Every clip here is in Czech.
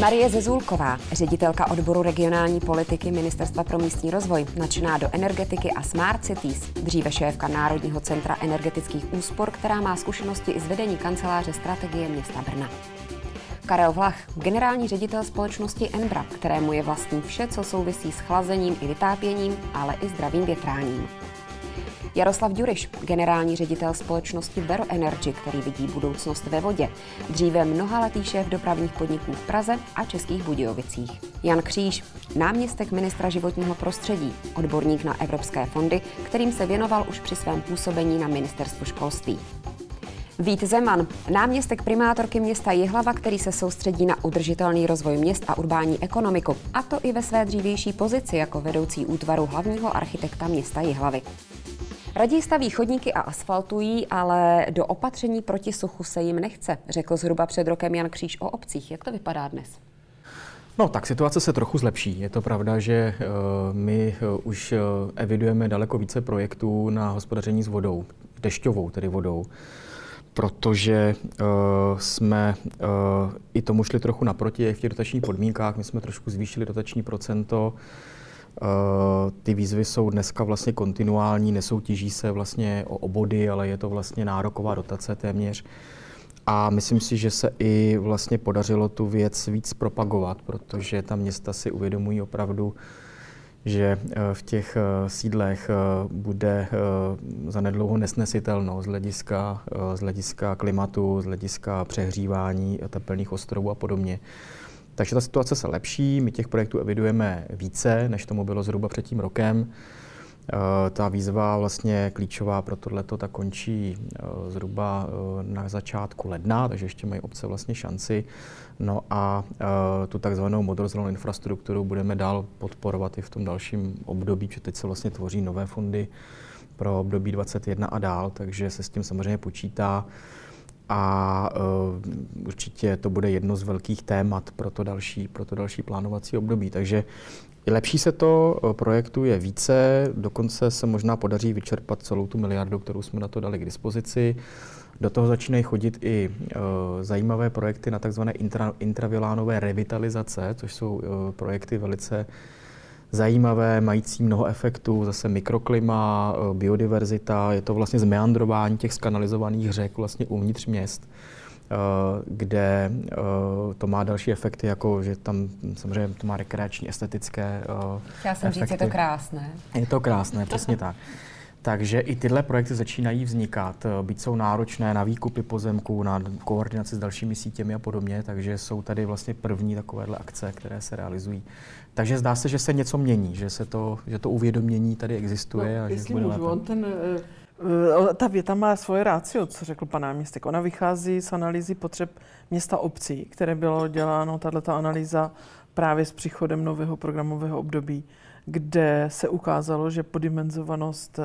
Marie Zezulková, ředitelka odboru regionální politiky Ministerstva pro místní rozvoj, nadšená do energetiky a smart cities, dříve šéfka Národního centra energetických úspor, která má zkušenosti i z vedení kanceláře strategie města Brna. Karel Vlach, generální ředitel společnosti Enbra, kterému je vlastní vše, co souvisí s chlazením i vytápěním, ale i zdravým větráním. Jaroslav Ďuriš, generální ředitel společnosti Vero Energy, který vidí budoucnost ve vodě. Dříve mnohaletý šéf dopravních podniků v Praze a Českých Budějovicích. Jan Kříž, náměstek ministra životního prostředí, odborník na evropské fondy, kterým se věnoval už při svém působení na ministerstvu školství. Vít Zeman, náměstek primátorky města Jihlava, který se soustředí na udržitelný rozvoj měst a urbání ekonomiku, a to i ve své dřívější pozici jako vedoucí útvaru hlavního architekta města Jihlavy. Raději staví chodníky a asfaltují, ale do opatření proti suchu se jim nechce, řekl zhruba před rokem Jan Kříž o obcích. Jak to vypadá dnes? No, tak situace se trochu zlepší. Je to pravda, že uh, my uh, už uh, evidujeme daleko více projektů na hospodaření s vodou, dešťovou tedy vodou, protože jsme i tomu šli trochu naproti v těch dotačních podmínkách. My jsme trošku zvýšili dotační procento Eh, ty výzvy jsou dneska vlastně kontinuální, nesoutěží se vlastně o obody, ale je to vlastně nároková dotace téměř. A myslím si, že se i vlastně podařilo tu věc víc propagovat, protože ta města si uvědomují opravdu, že eh, v těch eh, sídlech bude zanedlouho nesnesitelno z hlediska, z hlediska klimatu, z hlediska přehřívání tepelných ostrovů a podobně. Takže ta situace se lepší, my těch projektů evidujeme více, než tomu bylo zhruba před tím rokem. Eh, ta výzva vlastně klíčová pro tohleto ta končí eh, zhruba eh, na začátku ledna, takže ještě mají obce vlastně šanci. No a tu takzvanou modrozelenou infrastrukturu budeme dál podporovat i v tom dalším období, protože teď se vlastně tvoří nové fondy pro období 21 a dál, takže se s tím samozřejmě počítá a uh, určitě to bude jedno z velkých témat pro to další, pro to další plánovací období. Takže lepší se to eh, projektu je více, dokonce se možná podaří vyčerpat celou tu miliardu, kterou jsme na to dali k dispozici. Do toho začínají chodit i uh, zajímavé projekty na tzv. Intra, intravilánové revitalizace, což jsou uh, projekty velice zajímavé, mající mnoho efektů, zase mikroklima, eh, biodiverzita, je to vlastně zmeandrování těch skanalizovaných řek vlastně uvnitř měst eh, kde eh, to má další efekty, jako že tam samozřejmě to má rekreační, estetické Já jsem efekty. říct, je to krásné. Je to krásné, přesně tak. Takže i tyhle projekty začínají vznikat, byť jsou náročné na výkupy pozemků, na koordinaci s dalšími sítěmi a podobně, takže jsou tady vlastně první takovéhle akce, které se realizují. Takže zdá se, že se něco mění, že, se to, že to uvědomění tady existuje. No, a že bude můžu, on ten, uh, ta věta má svoje rácio, co řekl pan náměstek. Ona vychází z analýzy potřeb města obcí, které bylo děláno, tato analýza právě s příchodem nového programového období, kde se ukázalo, že podimenzovanost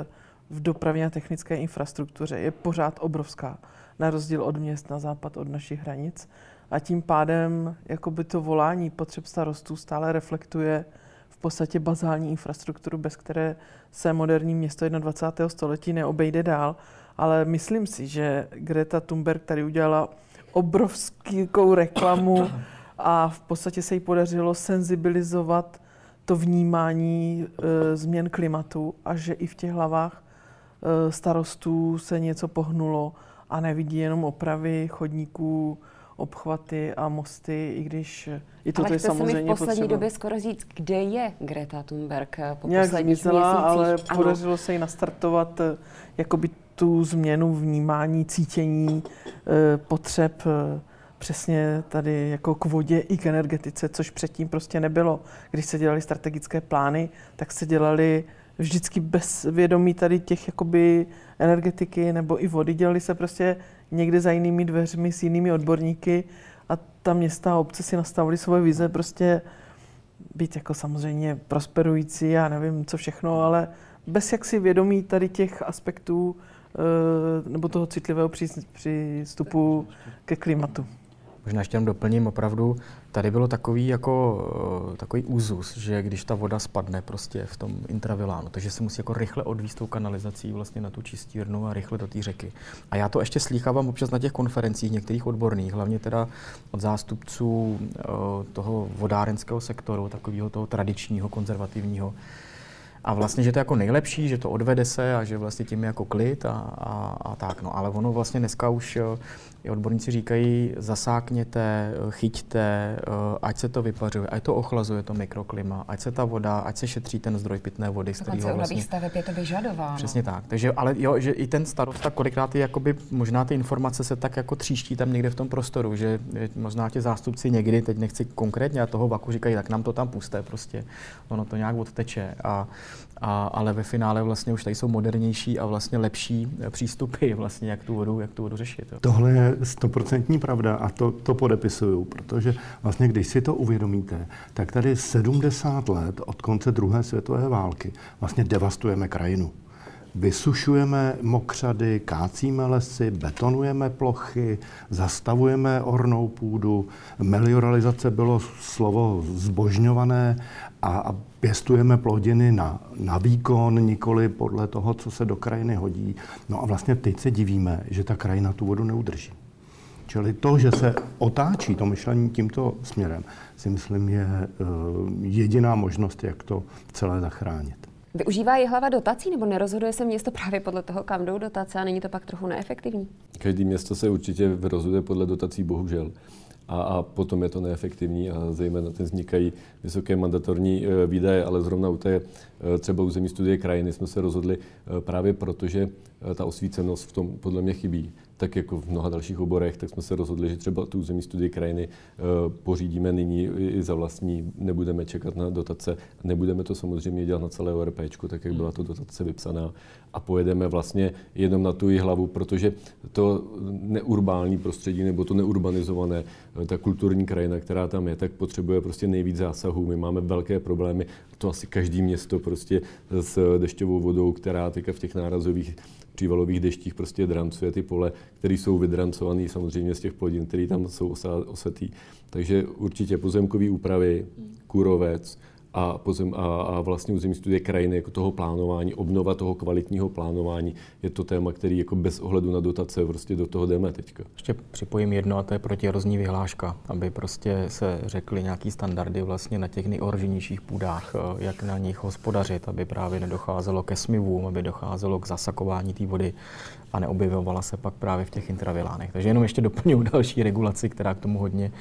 v dopravě a technické infrastruktuře je pořád obrovská, na rozdíl od měst na západ od našich hranic a tím pádem jakoby to volání potřeb starostů stále reflektuje v podstatě bazální infrastrukturu, bez které se moderní město 21. století neobejde dál. Ale myslím si, že Greta Thunberg tady udělala obrovskou reklamu a v podstatě se jí podařilo senzibilizovat to vnímání e, změn klimatu a že i v těch hlavách starostů se něco pohnulo a nevidí jenom opravy chodníků, obchvaty a mosty, i když i to je samozřejmě mi v poslední potřeba. době skoro říct, kde je Greta Thunberg po Nějak posledních zmizela, měsících. ale ano. podařilo se jí nastartovat eh, jakoby tu změnu vnímání, cítění eh, potřeb eh, přesně tady jako k vodě i k energetice, což předtím prostě nebylo. Když se dělali strategické plány, tak se dělali vždycky bez vědomí tady těch jakoby energetiky nebo i vody. Dělali se prostě někde za jinými dveřmi s jinými odborníky a ta města a obce si nastavili svoje vize prostě být jako samozřejmě prosperující, já nevím co všechno, ale bez jaksi vědomí tady těch aspektů eh, nebo toho citlivého přístupu ke klimatu. Možná ještě jenom doplním, opravdu tady bylo takový jako eh, takový úzus, že když ta voda spadne prostě v tom intravilánu, takže se musí jako rychle odvíst tou kanalizací vlastně na tu čistírnu a rychle do té řeky. A já to ještě slýchávám občas na těch konferencích některých odborných, hlavně teda od zástupců eh, toho vodárenského sektoru, takového toho tradičního, konzervativního, a vlastně, že to je jako nejlepší, že to odvede se a že vlastně tím je jako klid a, a, a tak. No, ale ono vlastně dneska už eh, odborníci říkají, zasákněte, chyťte, eh, ať se to vypařuje, ať to ochlazuje to mikroklima, ať se ta voda, ať se šetří ten zdroj pitné vody, z kterého vlastně... staveb je to vyžadováno. Přesně tak. Takže, ale jo, že i ten starosta kolikrát je jakoby, možná ty informace se tak jako tříští tam někde v tom prostoru, že možná ti zástupci někdy, teď nechci konkrétně, a toho vaku říkají, tak nám to tam puste prostě, ono to nějak odteče. A, a, ale ve finále vlastně už tady jsou modernější a vlastně lepší přístupy, vlastně, jak tu vodu, jak tu vodu řešit. Jo. Tohle je stoprocentní pravda a to, to podepisuju, protože vlastně když si to uvědomíte, tak tady 70 let od konce druhé světové války vlastně devastujeme krajinu. Vysušujeme mokřady, kácíme lesy, betonujeme plochy, zastavujeme ornou půdu. Melioralizace bylo slovo zbožňované a, a pěstujeme plodiny na, na výkon, nikoli podle toho, co se do krajiny hodí. No a vlastně teď se divíme, že ta krajina tu vodu neudrží. Čili to, že se otáčí to myšlení tímto směrem, si myslím, je uh, jediná možnost, jak to celé zachránit. Využívá hlava dotací nebo nerozhoduje se město právě podle toho, kam jdou dotace a není to pak trochu neefektivní? Každý město se určitě rozhoduje podle dotací, bohužel a, a potom je to neefektivní a zejména ten vznikají vysoké mandatorní e, výdaje, ale zrovna u té e, třeba území studie krajiny jsme se rozhodli e, právě proto, že ta osvícenost v tom podle mě chybí tak jako v mnoha dalších oborech, tak jsme se rozhodli, že třeba tu území studii krajiny pořídíme nyní i za vlastní, nebudeme čekat na dotace, nebudeme to samozřejmě dělat na celé ORP, tak jak byla to dotace vypsaná. A pojedeme vlastně jenom na tu hlavu, protože to neurbální prostředí nebo to neurbanizované, ta kulturní krajina, která tam je, tak potřebuje prostě nejvíc zásahů. My máme velké problémy, to asi každý město prostě s dešťovou vodou, která teďka v těch nárazových přívalových deštích prostě drancuje ty pole, které jsou vydrancované samozřejmě z těch plodin, které tam jsou osetý. Takže určitě pozemkové úpravy, kůrovec, a, pozem, a, a vlastně územní studie krajiny jako toho plánování, obnova toho kvalitního plánování je to téma, který jako bez ohledu na dotace prostě do toho jdeme teďka. Ještě připojím jedno a to je protierozní vyhláška, aby prostě se řekly nějaký standardy vlastně na těch nejohroženějších půdách, eh, jak na nich hospodařit, aby právě nedocházelo ke smivům, aby docházelo k zasakování té vody a neobjevovala se pak právě v těch intravilánech. Takže jenom ještě doplňuji další regulaci, která k tomu hodně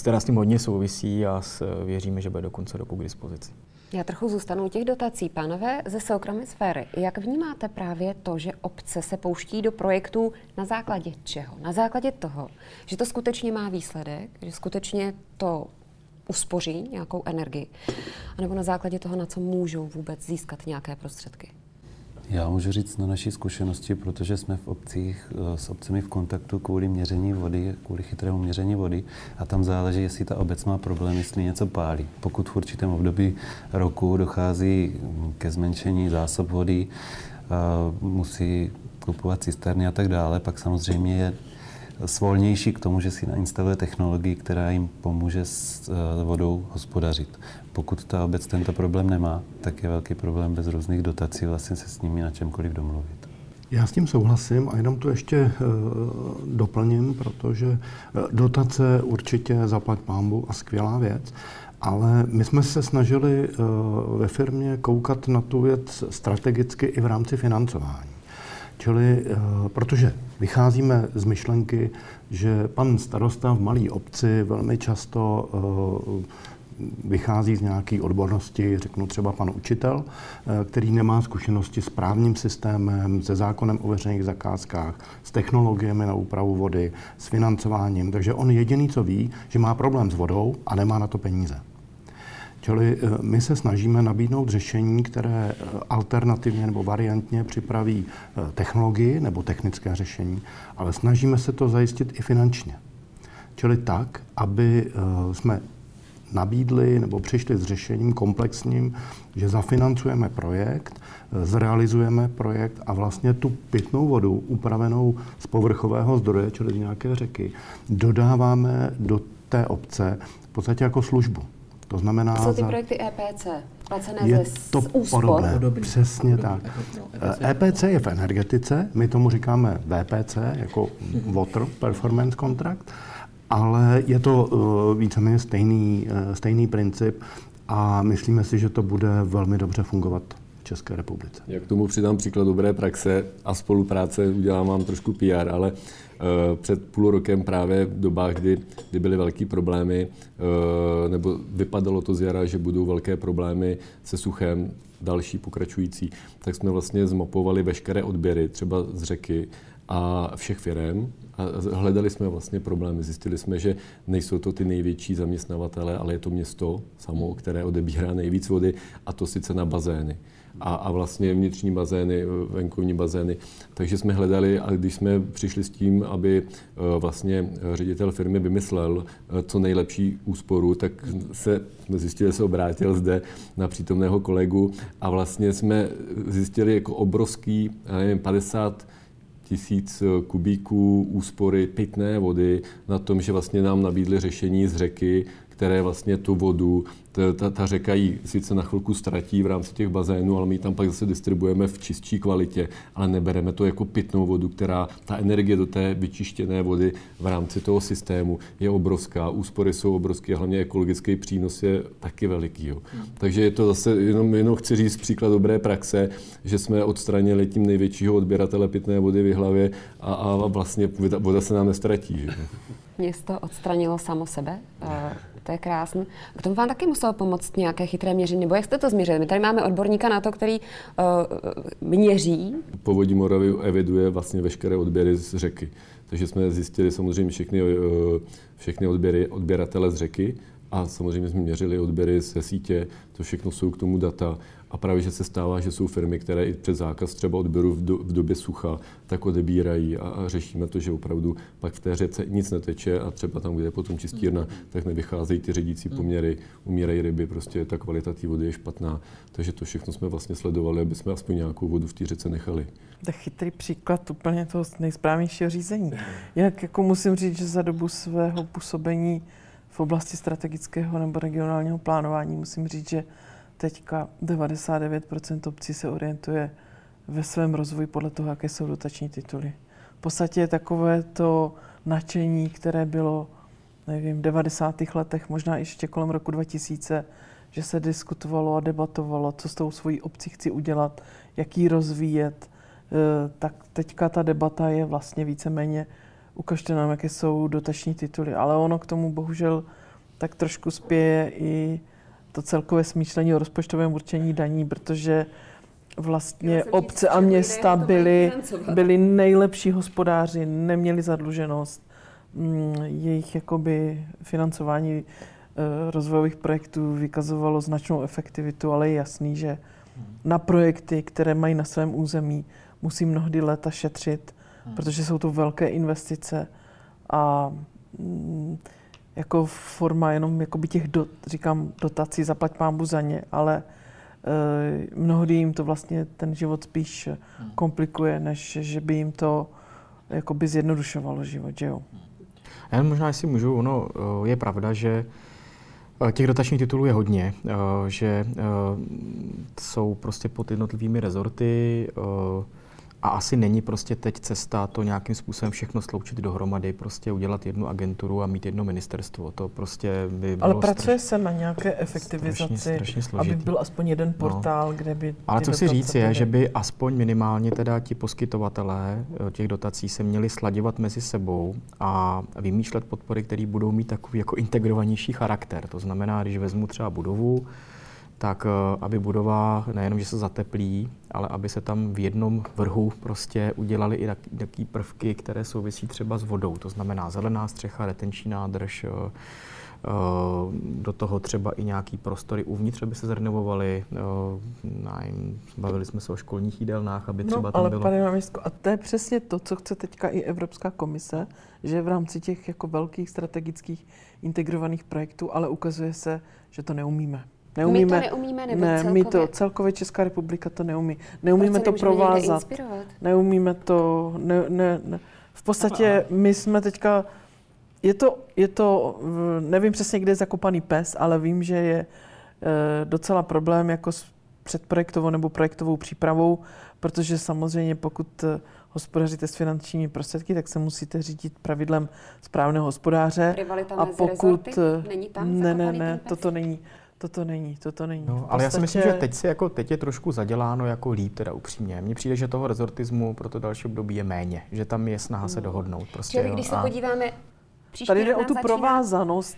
která s tím hodně souvisí a věříme, že bude do konce roku k dispozici. Já trochu zůstanu u těch dotací. Pánové ze soukromé sféry, jak vnímáte právě to, že obce se pouští do projektů na základě čeho? Na základě toho, že to skutečně má výsledek, že skutečně to uspoří nějakou energii, anebo na základě toho, na co můžou vůbec získat nějaké prostředky? Já můžu říct na naší zkušenosti, protože jsme v obcích eh, s obcemi v kontaktu kvůli měření vody, kvůli chytrému měření vody a tam záleží, jestli ta obec má problém, jestli něco pálí. Pokud v určitém období roku dochází ke zmenšení zásob vody, eh, musí kupovat cisterny a tak dále, pak samozřejmě je svolnější k tomu, že si nainstaluje technologii, která jim pomůže s eh, vodou hospodařit. Pokud ta obec tento problém nemá, tak je velký problém bez různých dotací vlastně se s nimi na čemkoliv domluvit. Já s tím souhlasím a jenom to ještě uh, doplním, protože uh, dotace určitě zaplať pámbu a skvělá věc, ale my jsme se snažili uh, ve firmě koukat na tu věc strategicky i v rámci financování. Čili, uh, protože vycházíme z myšlenky, že pan starosta v malé obci velmi často uh, vychází z nějaké odbornosti, řeknu třeba pan učitel, eh, který nemá zkušenosti s právním systémem, se zákonem o veřejných zakázkách, s technologiemi na úpravu vody, s financováním. Takže on jediný, co ví, že má problém s vodou a nemá na to peníze. Čili eh, my se snažíme nabídnout řešení, které eh, alternativně nebo variantně připraví technologii nebo technické řešení, ale snažíme se to zajistit i finančně. Čili tak, aby jsme nabídli nebo přišli s řešením komplexním, že zafinancujeme projekt, zrealizujeme projekt a vlastně tu pitnou vodu upravenou z povrchového zdroje, čili z nějaké řeky, dodáváme do té obce v podstatě jako službu. To znamená... To jsou ty projekty EPC, placené je ze to z úspor. podobné, Podobný. přesně Podobný. tak. EPC. EPC je v energetice, my tomu říkáme VPC, jako Water Performance Contract, ale je to uh, víceméně stejný, uh, stejný princip a myslíme si, že to bude velmi dobře fungovat v České republice. Jak tomu přidám příklad dobré praxe a spolupráce, udělám vám trošku PR, ale před půl rokem právě v dobách, kdy, kdy byly velké problémy, eh, nebo vypadalo to z jara, že budou velké problémy se suchem, další pokračující, tak jsme vlastně zmapovali veškeré odběry, třeba z řeky a všech firm a hledali jsme vlastně problémy. Zjistili jsme, že nejsou to ty největší zaměstnavatele, ale je to město samo, které odebírá nejvíc vody a to sice na bazény a, a vlastně vnitřní bazény, venkovní bazény. Takže jsme hledali, a když jsme přišli s tím, aby eh, vlastně ředitel firmy vymyslel eh, co nejlepší úsporu, tak se, jsme zjistili, že se obrátil zde na přítomného kolegu a vlastně jsme zjistili jako obrovský, nevím, 50 tisíc kubíků úspory pitné vody na tom, že vlastně nám nabídli řešení z řeky, které vlastně tu vodu, ta, ta, ta řeka ji sice na chvilku ztratí v rámci těch bazénů, ale my ji tam pak zase distribuujeme v čistší kvalitě, ale nebereme to jako pitnou vodu, která, ta energie do té vyčištěné vody v rámci toho systému je obrovská, úspory jsou obrovské hlavně ekologický přínos je taky veliký. Jo. Takže je to zase, jenom, jenom chci říct příklad dobré praxe, že jsme odstranili tím největšího odběratele pitné vody v hlavě a, a vlastně voda, voda se nám nestratí. Že? Město odstranilo samo sebe. Uh, to je krásný. K tomu vám taky muselo pomoct nějaké chytré měření, nebo jak jste to změřili? My tady máme odborníka na to, který uh, měří. Povodí Moravy eviduje vlastně veškeré odběry z řeky. Takže jsme zjistili samozřejmě všechny, uh, všechny odběry, odběratele z řeky a samozřejmě jsme měřili odběry ze sítě, to všechno jsou k tomu data. A právě, že se stává, že jsou firmy, které i před zákaz třeba odběru v, do, v době sucha, tak odebírají a, a řešíme to, že opravdu pak v té řece nic neteče a třeba tam, kde je potom čistírna, tak nevycházejí ty ředící poměry, umírají ryby, prostě ta kvalita té vody je špatná. Takže to všechno jsme vlastně sledovali, aby jsme aspoň nějakou vodu v té řece nechali. To je chytrý příklad úplně toho nejsprávnějšího řízení. Jinak jako musím říct, že za dobu svého působení v oblasti strategického nebo regionálního plánování musím říct, že teďka 99% obcí se orientuje ve svém rozvoji podle toho, jaké jsou dotační tituly. V podstatě je takové to nadšení, které bylo, nevím, v 90. letech, možná ještě kolem roku 2000, že se diskutovalo a debatovalo, co s tou svojí obcí chci udělat, jak ji rozvíjet, tak teďka ta debata je vlastně víceméně ukažte nám, jaké jsou dotační tituly. Ale ono k tomu bohužel tak trošku spěje i to celkové smýšlení o rozpočtovém určení daní, protože vlastně obce a města byly, byly nejlepší hospodáři, neměli zadluženost. Mm, jejich jakoby financování eh, rozvojových projektů vykazovalo značnou efektivitu, ale je jasný, že na projekty, které mají na svém území, musí mnohdy léta šetřit, protože jsou to velké investice a mm, jako forma jenom jakoby těch, do, říkám, dotací, zaplať pámbu za ně, ale e, mnohdy jim to vlastně ten život spíš komplikuje, než že by jim to jakoby zjednodušovalo život, že jo. Já možná, jestli můžu, ono je pravda, že Těch dotačních titulů je hodně, že jsou prostě pod jednotlivými rezorty, a asi není prostě teď cesta to nějakým způsobem všechno sloučit dohromady, prostě udělat jednu agenturu a mít jedno ministerstvo. To prostě by bylo Ale pracuje straš... se na nějaké efektivizaci, strašně, strašně aby byl aspoň jeden portál, no. kde by... Ale co chci říct je, že by aspoň minimálně teda ti poskytovatelé eh, těch dotací se měli sladěvat mezi sebou a vymýšlet podpory, které budou mít takový jako integrovanější charakter. To znamená, když vezmu třeba budovu, tak eh, aby budova nejenom, že se zateplí, ale aby se tam v jednom vrhu prostě udělaly i takové prvky, které souvisí třeba s vodou. To znamená zelená střecha, retenční nádrž, eh, eh, do toho třeba i nějaký prostory uvnitř, aby se zrenovovaly. Bavili jsme se o školních jídelnách, aby no, třeba no, tam ale bylo... pane náměstku, a to je přesně to, co chce teďka i Evropská komise, že v rámci těch jako velkých strategických integrovaných projektů, ale ukazuje se, že to neumíme. Neumíme, my to neumíme, nebo ne, celkově? my to, celkově Česká republika to neumí. Neumíme to provázat. Neumíme to, ne, ne, ne. V podstatě my jsme teďka, je to, je to, nevím přesně, kde je zakopaný pes, ale vím, že je e, docela problém jako s předprojektovou nebo projektovou přípravou, protože samozřejmě pokud eh, hospodaříte s finančními prostředky, tak se musíte řídit pravidlem správného hospodáře. Rivalita a pokud... Rezorty? Eh, není tam Ne, ne, ne, toto není. Toto není, toto není. No, ale já si myslím, že teď, si jako, teď je trošku zaděláno jako líp, teda upřímně. Mně přijde, že toho rezortismu pro to další období je méně, že tam je snaha se no. dohodnout. Prostě, Čili když se a... podíváme Tady jde o tu začíná... provázanost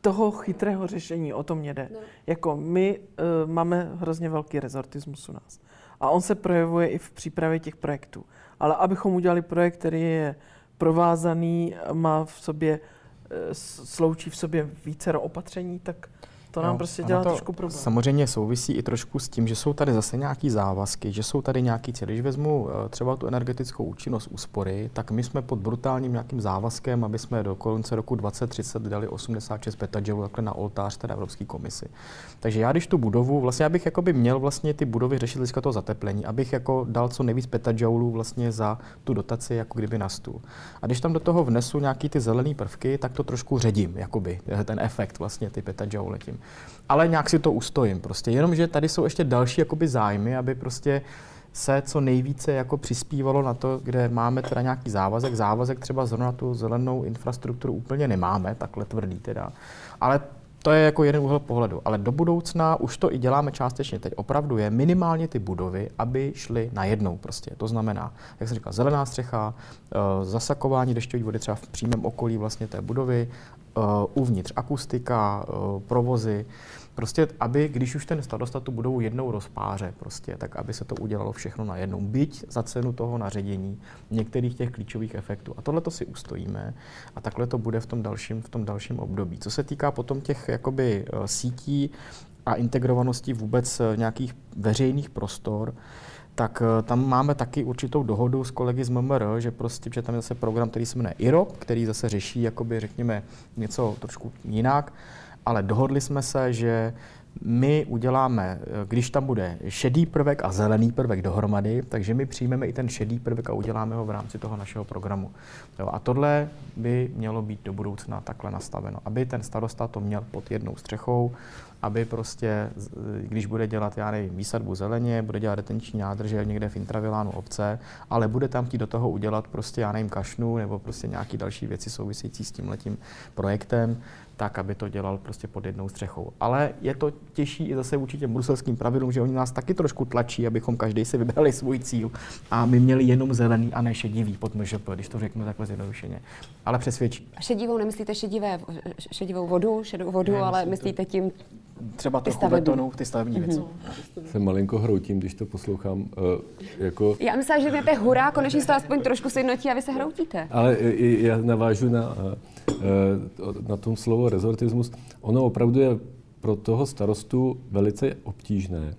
toho chytrého řešení, o to mě jde. No. Jako my uh, máme hrozně velký rezortismus u nás. A on se projevuje i v přípravě těch projektů. Ale abychom udělali projekt, který je provázaný, má v sobě, uh, sloučí v sobě více opatření, tak to nám no, prostě dělá to trošku problém. Samozřejmě souvisí i trošku s tím, že jsou tady zase nějaký závazky, že jsou tady nějaký cíle. Když vezmu eh, třeba tu energetickou účinnost úspory, tak my jsme pod brutálním nějakým závazkem, aby jsme do konce roku 2030 dali 86 petajoulů takhle na oltář teda Evropské komisi. Takže já když tu budovu, vlastně abych jakoby měl vlastně ty budovy řešit hlediska toho zateplení, abych jako dal co nejvíc petajoulů vlastně za tu dotaci jako kdyby na stůl. A když tam do toho vnesu nějaký ty zelené prvky, tak to trošku ředím, jakoby, ten efekt vlastně ty petajouly tím ale nějak si to ustojím prostě. Jenomže tady jsou ještě další jakoby zájmy, aby prostě se co nejvíce jako přispívalo na to, kde máme teda nějaký závazek. Závazek třeba zrovna na tu zelenou infrastrukturu úplně nemáme, takhle tvrdý teda. Ale to je jako jeden úhel pohledu. Ale do budoucna už to i děláme částečně. Teď opravdu je minimálně ty budovy, aby šly na jednou prostě. To znamená, jak se říká, zelená střecha, eh, zasakování dešťové vody třeba v přímém okolí vlastně té budovy, eh, uvnitř akustika, eh, provozy, Prostě, aby, když už ten starosta tu budovu jednou rozpáře, prostě, tak aby se to udělalo všechno na jednou, byť za cenu toho naředění některých těch klíčových efektů. A tohle to si ustojíme a takhle to bude v tom dalším, v tom dalším období. Co se týká potom těch jakoby eh, sítí a integrovanosti vůbec nějakých veřejných prostor, tak eh, tam máme taky určitou dohodu s kolegy z MMR, že prostě, že tam je zase program, který se jmenuje IRO, který zase řeší, jakoby, řekněme, něco trošku jinak. Ale dohodli jsme se, že my uděláme, když tam bude šedý prvek a zelený prvek dohromady, takže my přijmeme i ten šedý prvek a uděláme ho v rámci toho našeho programu. Jo, a tohle by mělo být do budoucna takhle nastaveno, aby ten starosta to měl pod jednou střechou, aby prostě, když bude dělat, já nevím, výsadbu zeleně, bude dělat retenční nádrže někde v intravilánu obce, ale bude tam chtít do toho udělat prostě, já nevím, kašnu nebo prostě nějaké další věci související s tím letím projektem, tak, aby to dělal prostě pod jednou střechou. Ale je to těžší i zase vůči těm bruselským pravidlům, že oni nás taky trošku tlačí, abychom každý si vybrali svůj cíl a my měli jenom zelený a ne šedivý pod MŽP, když to řeknu takhle zjednodušeně. Ale přesvědčí. Šedivou nemyslíte šedivé, šedivou vodu, šedou vodu, ne, ale myslíte tím třeba trochu stavební. betonu, ty stavební věci. Mm-hmm. Se malinko hroutím, když to poslouchám. Uh, jako... Já myslím, že to hurá, konečně se to aspoň trošku sjednotí a vy se hroutíte. Ale já navážu na, uh, na tom slovo rezortismus. Ono opravdu je pro toho starostu velice obtížné,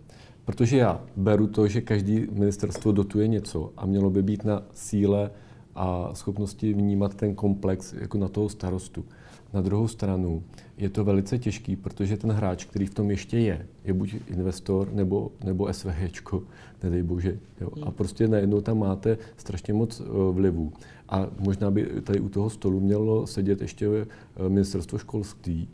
protože já beru to, že každý ministerstvo dotuje něco a mělo by být na síle a schopnosti vnímat ten komplex jako na toho starostu. Na druhou stranu je to velice těžký, protože ten hráč, který v tom ještě je, je buď investor nebo, nebo SVHčko, nedej bože. Jo. A hmm. prostě najednou tam máte strašně moc uh, vlivů. A možná by tady u toho stolu mělo sedět ještě uh, ministerstvo školství,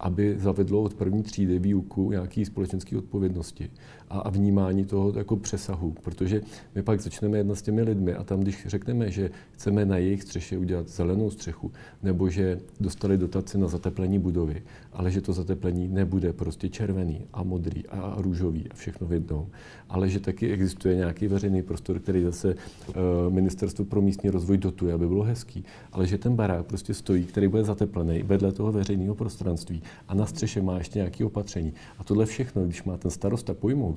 aby zavedlo od první třídy výuku nějaké společenské odpovědnosti a, a vnímání toho jako přesahu. Protože my pak začneme jednat s těmi lidmi a tam, když řekneme, že chceme na jejich střeše udělat zelenou střechu, nebo že dostali dotaci na zateplení budovy, ale že to zateplení nebude prostě červený a modrý a růžový a všechno v jednom, ale že taky existuje nějaký veřejný prostor, který zase uh, Ministerstvo pro místní rozvoj dotuje, aby bylo hezký, ale že ten barák prostě stojí, který bude zateplený vedle toho veřejného prostranství a na střeše má ještě nějaké opatření. A tohle všechno, když má ten starosta pojmout,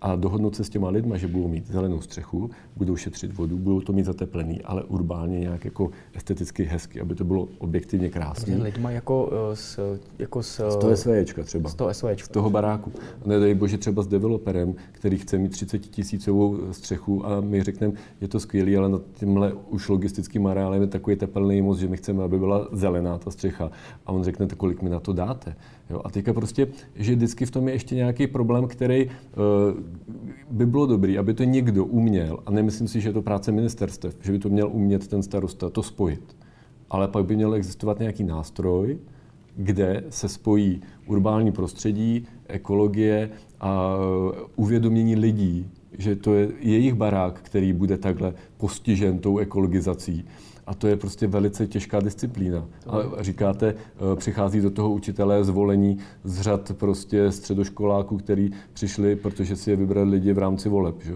a dohodnout se s těma lidma, že budou mít zelenou střechu, budou šetřit vodu, budou to mít zateplený, ale urbálně nějak jako esteticky hezky, aby to bylo objektivně krásné. Lidma jako s, jako s, z toho SVJčka třeba. Z toho SVJčka. Z toho baráku. A nedej bože třeba s developerem, který chce mít 30 tisícovou střechu a my řekneme, je to skvělý, ale nad tímhle už logistickým areálem je takový tepelný moc, že my chceme, aby byla zelená ta střecha. A on řekne, kolik mi na to dáte. Jo? A teďka prostě, že vždycky v tom je ještě nějaký problém, který uh, by bylo dobrý, aby to někdo uměl, a nemyslím si, že je to práce ministerstev, že by to měl umět ten starosta to spojit. Ale pak by měl existovat nějaký nástroj, kde se spojí urbální prostředí, ekologie a uvědomění lidí, že to je jejich barák, který bude takhle postižen tou ekologizací a to je prostě velice těžká disciplína. A říkáte, eh, přichází do toho učitelé zvolení z řad prostě středoškoláků, který přišli, protože si je vybrali lidi v rámci voleb. Že?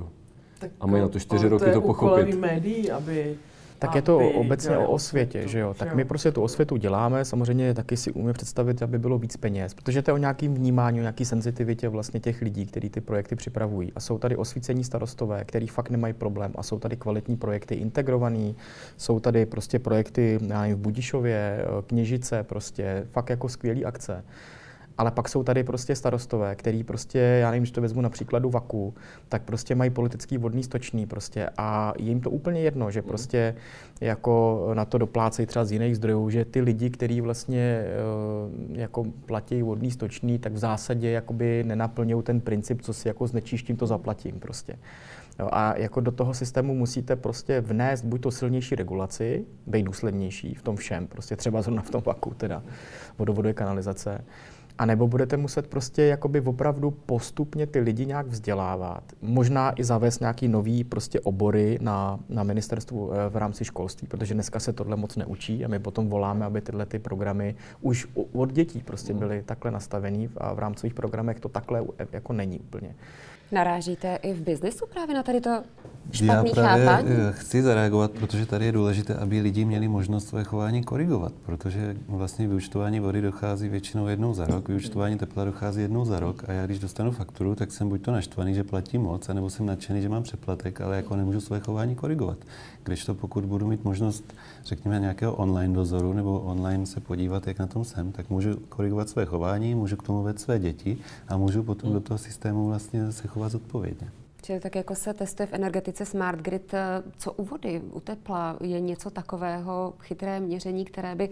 a mají na to čtyři roky to, to pochopit. médií, aby tak je to obecně o osvětě, že jo? Tak my prostě tu osvětu děláme, samozřejmě taky si umíme představit, aby bylo víc peněz, protože to je o nějakým vnímání, o nějaký senzitivitě vlastně těch lidí, kteří ty projekty připravují. A jsou tady osvícení starostové, který fakt nemají problém a jsou tady kvalitní projekty integrovaný, jsou tady prostě projekty nevím, v Budišově, Kněžice, prostě fakt jako skvělé akce. Ale pak jsou tady prostě starostové, který prostě, já nevím, že to vezmu na příkladu Vaku, tak prostě mají politický vodný stočný prostě a je jim to úplně jedno, že hmm. prostě jako na to doplácejí třeba z jiných zdrojů, že ty lidi, kteří vlastně eh, jako platí vodný stočný, tak v zásadě jakoby nenaplňují ten princip, co si jako znečištím, to zaplatím prostě. Jo, a jako do toho systému musíte prostě vnést buď to silnější regulaci, být důslednější v tom všem, prostě třeba zrovna v tom vaku, teda vodovodové kanalizace, a nebo budete muset prostě jakoby opravdu postupně ty lidi nějak vzdělávat. Možná i zavést nějaký nový prostě obory na, na ministerstvu eh, v rámci školství, protože dneska se tohle moc neučí a my potom voláme, aby tyhle ty programy už od dětí prostě byly takhle nastavený a v rámcových programech to takhle jako není úplně. Narážíte i v biznesu právě na tady to špatný Já právě chápání? Eh, chci zareagovat, protože tady je důležité, aby lidi měli možnost své chování korigovat, protože vlastně vyučtování vody dochází většinou jednou za rok, vyučtování tepla dochází jednou za rok a já když dostanu fakturu, tak jsem buď to naštvaný, že platím moc, anebo jsem nadšený, že mám přeplatek, ale jako nemůžu své chování korigovat. Když to pokud budu mít možnost, řekněme, nějakého online dozoru nebo online se podívat, jak na tom jsem, tak můžu korigovat své chování, můžu k tomu vést své děti a můžu potom hmm. do toho systému vlastně se chovat zodpovědně. Čili tak jako se testuje v energetice Smart Grid, co u vody, u tepla, je něco takového chytré měření, které by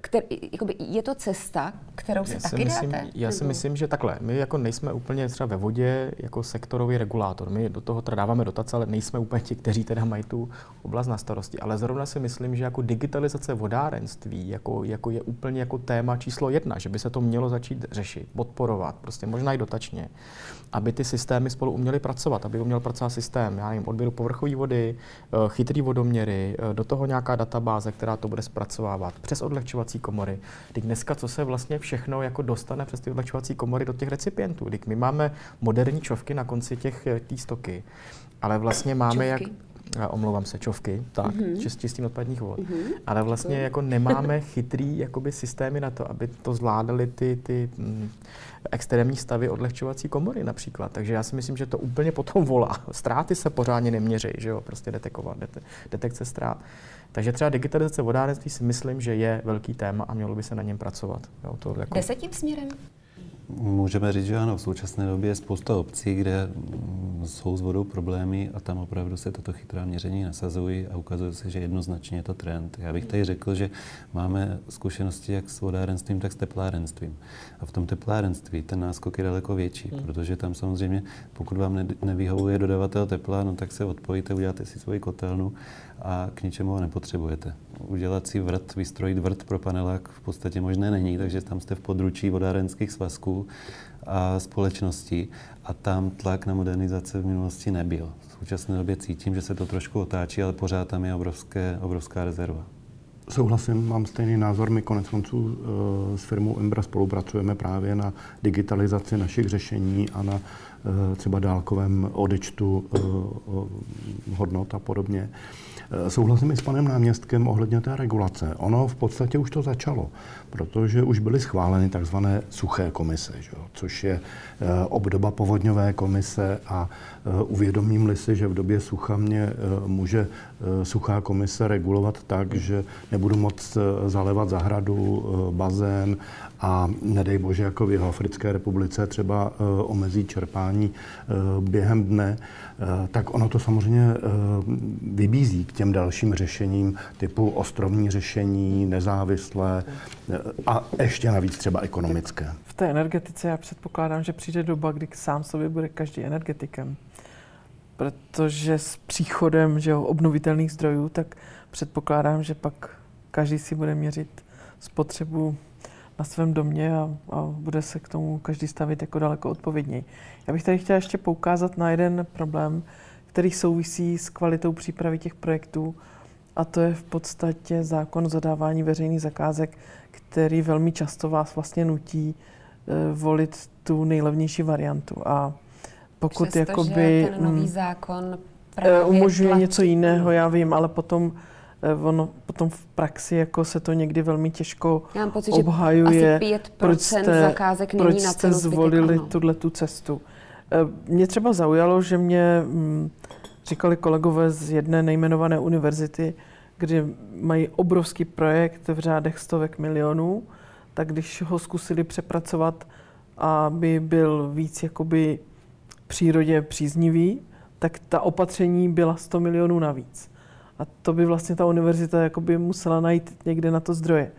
který, jakoby, je to cesta, kterou si já taky myslím, dáte? Já si myslím, že takhle. My jako nejsme úplně třeba ve vodě jako sektorový regulátor. My do toho teda dáváme dotace, ale nejsme úplně ti, kteří teda mají tu oblast na starosti. Ale zrovna si myslím, že jako digitalizace vodárenství jako, jako je úplně jako téma číslo jedna, že by se to mělo začít řešit, podporovat, prostě možná i dotačně, aby ty systémy spolu uměly pracovat, aby uměl pracovat systém, já nevím, odběru povrchové vody, eh, chytrý vodoměry, eh, do toho nějaká databáze, která to bude zpracovávat, přes odlehčovací komory. Teď dneska, co se vlastně všechno jako dostane přes ty odlehčovací komory do těch recipientů. Teď my máme moderní čovky na konci těch eh, tý stoky, ale vlastně máme čovky. jak já omlouvám se, čovky, tak, mm-hmm. čistým odpadních vod. Mm-hmm. Ale vlastně to... jako nemáme chytrý jakoby, systémy na to, aby to zvládaly ty, ty mm, extrémní stavy odlehčovací komory například. Takže já si myslím, že to úplně potom volá. Ztráty se pořádně neměří, že jo, prostě detekovat, dete, detekce ztrát. Takže třeba digitalizace vodárenství si myslím, že je velký téma a mělo by se na něm pracovat. Jo, to jako... Jde se tím směrem? Můžeme říct, že ano, v současné době je spousta obcí, kde mm, jsou s vodou problémy a tam opravdu se tato chytrá měření nasazují a ukazuje se, že jednoznačně je to trend. Já bych tady řekl, že máme zkušenosti jak s vodárenstvím, tak s teplárenstvím. A v tom teplárenství ten náskok je daleko větší, hmm. protože tam samozřejmě, pokud vám nevyhovuje dodavatel tepla, no tak se odpojíte, uděláte si svoji kotelnu a k ničemu ho nepotřebujete. Udělat si vrt, vystrojit vrt pro panelák v podstatě možné není, takže tam jste v područí vodárenských svazků a společností a tam tlak na modernizace v minulosti nebyl. V současné době cítím, že se to trošku otáčí, ale pořád tam je obrovské, obrovská rezerva. Souhlasím, mám stejný názor. My konec konců eh, s firmou Embra spolupracujeme právě na digitalizaci našich řešení a na třeba dálkovém odečtu hodnot a podobně. Souhlasím i s panem náměstkem ohledně té regulace. Ono v podstatě už to začalo, protože už byly schváleny takzvané suché komise, že jo, což je obdoba povodňové komise a uvědomím-li si, že v době sucha mě může suchá komise regulovat tak, že nebudu moct zalévat zahradu, bazén a nedej bože, jako v Jihoafrické republice třeba omezí čerpání během dne, tak ono to samozřejmě vybízí k těm dalším řešením typu ostrovní řešení, nezávislé a ještě navíc třeba ekonomické. V té energetice já předpokládám, že přijde doba, kdy sám sobě bude každý energetikem. Protože s příchodem že jo, obnovitelných zdrojů, tak předpokládám, že pak každý si bude měřit spotřebu na svém domě a, a bude se k tomu každý stavit jako daleko odpovědněji. Já bych tady chtěla ještě poukázat na jeden problém, který souvisí s kvalitou přípravy těch projektů, a to je v podstatě zákon o zadávání veřejných zakázek, který velmi často vás vlastně nutí e, volit tu nejlevnější variantu. A pokud Přesto, jakoby, ten nový zákon e, právě umožňuje platí. něco jiného, já vím, ale potom e, ono potom v praxi jako se to někdy velmi těžko Já mám pocit, obhajuje, že asi 5% proč jste, zakázek není proč na jste zvolili tuhle tu cestu. Mě třeba zaujalo, že mě mm, říkali kolegové z jedné nejmenované univerzity, kdy mají obrovský projekt v řádech stovek milionů, tak když ho zkusili přepracovat, aby byl víc jakoby přírodě příznivý, tak ta opatření byla 100 milionů navíc. A to by vlastně ta univerzita jakoby musela najít někde na to zdroje.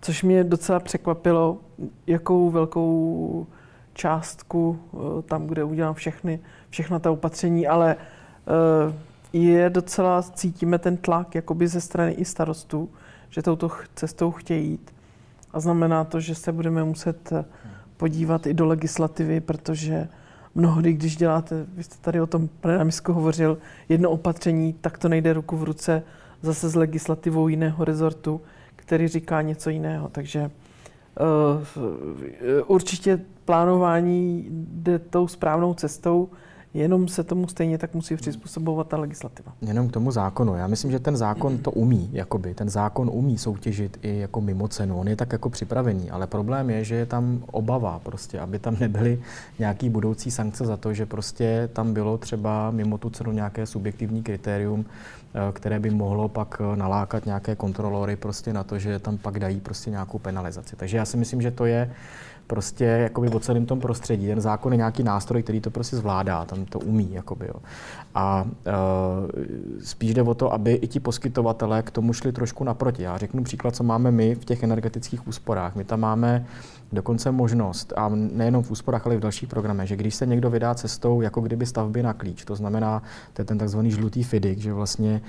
Což mě docela překvapilo, jakou velkou částku eh, tam, kde udělám všechny, všechna ta opatření, ale eh, je docela, cítíme ten tlak jakoby ze strany i starostů, že touto cestou chtějí jít. A znamená to, že se budeme muset eh, podívat i do legislativy, protože mnohdy, když děláte, vy jste tady o tom, pane náměstku, hovořil, jedno opatření, tak to nejde ruku v ruce zase s legislativou jiného rezortu, který říká něco jiného. Takže uh, určitě plánování jde tou správnou cestou, jenom se tomu stejně tak musí přizpůsobovat ta legislativa. Jenom k tomu zákonu. Já myslím, že ten zákon to umí, jakoby. Ten zákon umí soutěžit i jako mimo cenu. On je tak jako připravený, ale problém je, že je tam obava prostě, aby tam nebyly nějaký budoucí sankce za to, že prostě tam bylo třeba mimo tu cenu nějaké subjektivní kritérium, eh, které by mohlo pak eh, nalákat nějaké kontrolory prostě na to, že tam pak dají prostě nějakou penalizaci. Takže já si myslím, že to je prostě jakoby o celém tom prostředí. Ten zákon je nějaký nástroj, který to prostě zvládá, tam to umí. Jakoby, jo. A e, spíš jde o to, aby i ti poskytovatelé k tomu šli trošku naproti. Já řeknu příklad, co máme my v těch energetických úsporách. My tam máme dokonce možnost, a nejenom v úsporách, ale i v dalších programech, že když se někdo vydá cestou jako kdyby stavby na klíč, to znamená, to je ten takzvaný žlutý FIDIK, že vlastně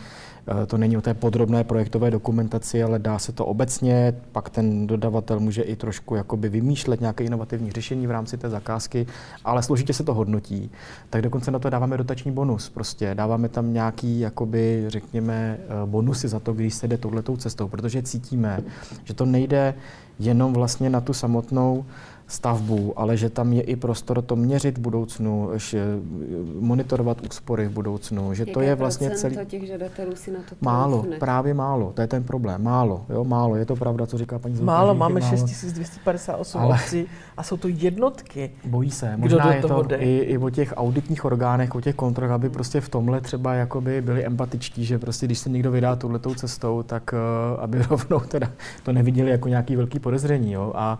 to není o té podrobné projektové dokumentaci, ale dá se to obecně, pak ten dodavatel může i trošku jakoby vymýšlet nějaké inovativní řešení v rámci té zakázky, ale složitě se to hodnotí. Tak dokonce na to dáváme dotační bonus. Prostě dáváme tam nějaký, jakoby, řekněme, e, bonusy za to, když se jde touhletou cestou, protože cítíme, že to nejde jenom vlastně na tu samotnou stavbu, ale že tam je i prostor to měřit v budoucnu, že monitorovat úspory v budoucnu, že to Jaké je vlastně celý... těch žadatelů si na to Málo, právě málo, to je ten problém, málo, jo, málo, je to pravda, co říká paní Zoltán, Málo, máme málo. 6258 Ale- obcí a jsou to jednotky. Bojí se. Kdo Možná do je toho to jde? i, i o těch auditních orgánech, o těch kontrolách, aby prostě v tomhle třeba jakoby byli empatičtí, že prostě když se někdo vydá touhletou cestou, tak uh, aby rovnou teda to neviděli jako nějaký velký podezření. Jo? A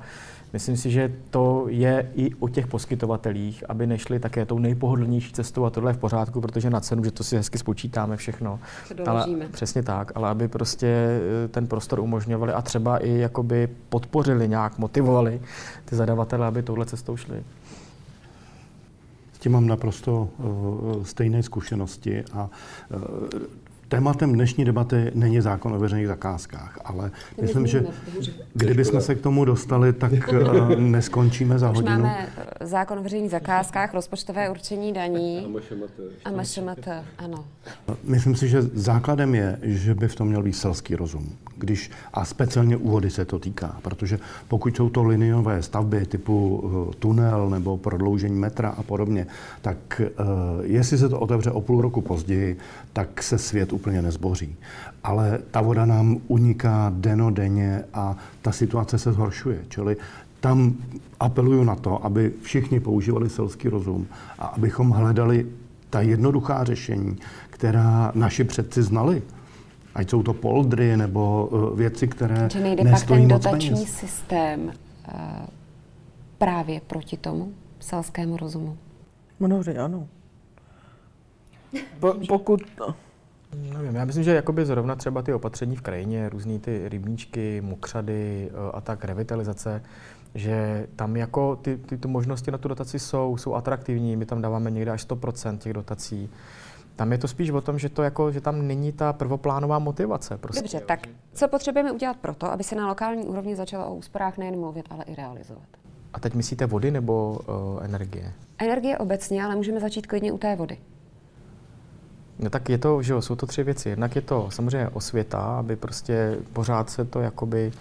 myslím si, že to je i o těch poskytovatelích, aby nešli také tou nejpohodlnější cestou a tohle je v pořádku, protože na cenu, že to si hezky spočítáme všechno. Ale, přesně tak, ale aby prostě eh, ten prostor umožňovali a třeba i jakoby podpořili nějak, motivovali ty zadavatele, aby touhle cestou šli. S tím mám naprosto uh, stejné zkušenosti a uh, tématem dnešní debaty není zákon o veřejných zakázkách, ale to myslím, že kdyby jsme se k tomu dostali, tak eh, neskončíme za Už hodinu. máme eh, zákon o veřejných zakázkách, rozpočtové určení daní a MŠMT, ano. Myslím si, že základem je, že by v tom měl být selský rozum. Když, a speciálně úvody se to týká, protože pokud jsou to liniové stavby typu eh, tunel nebo prodloužení metra a podobně, tak jestli se to otevře o půl roku později, tak se svět úplně nezboří. Ale ta voda nám uniká denodenně a ta situace se zhoršuje. Čili tam apeluju na to, aby všichni používali selský rozum a abychom hledali ta jednoduchá řešení, která naši předci znali. Ať jsou to poldry nebo eh, věci, které Že nejde pak ten moc dotační peněz. systém uh, právě proti tomu selskému rozumu. Mnohdy ano. Po, pokud... Nevím, já myslím, že jakoby zrovna třeba ty opatření v krajině, různý ty rybníčky, mokřady eh, a tak, revitalizace, že tam jako ty, ty, ty možnosti na tu dotaci jsou, jsou atraktivní, my tam dáváme někde až 100% těch dotací. Tam je to spíš o tom, že, to jako, že tam není ta prvoplánová motivace. Prostě. Dobře, tak co potřebujeme udělat proto, aby se na lokální úrovni začalo o úsporách nejen mluvit, ale i realizovat? A teď myslíte vody nebo uh, energie? Energie obecně, ale můžeme začít klidně u té vody. No tak je to, že jo, jsou to tři věci. Jednak je to samozřejmě osvěta, aby prostě pořád se to jakoby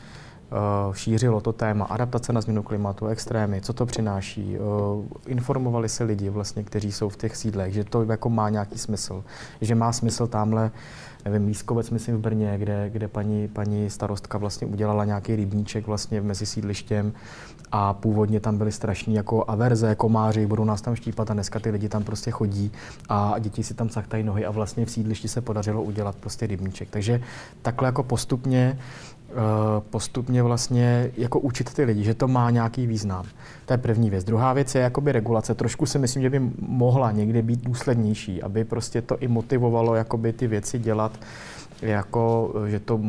šířilo to téma adaptace na změnu klimatu, extrémy, co to přináší. Uh, informovali se lidi vlastně, kteří jsou v těch sídlech, že to jako má nějaký smysl. Že má smysl tamhle, nevím, Lískovec, myslím v Brně, kde, kde paní, paní starostka vlastně udělala nějaký rybníček vlastně mezi sídlištěm a původně tam byly strašní jako averze, komáři, budou nás tam štípat a dneska ty lidi tam prostě chodí a děti si tam cachtají nohy a vlastně v sídlišti se podařilo udělat prostě rybníček. Takže takhle jako postupně eh, postupně vlastně jako učit ty lidi, že to má nějaký význam. To je první věc. Druhá věc je jakoby regulace. Trošku si myslím, že by mohla někdy být důslednější, aby prostě to i motivovalo jakoby ty věci dělat jako, že to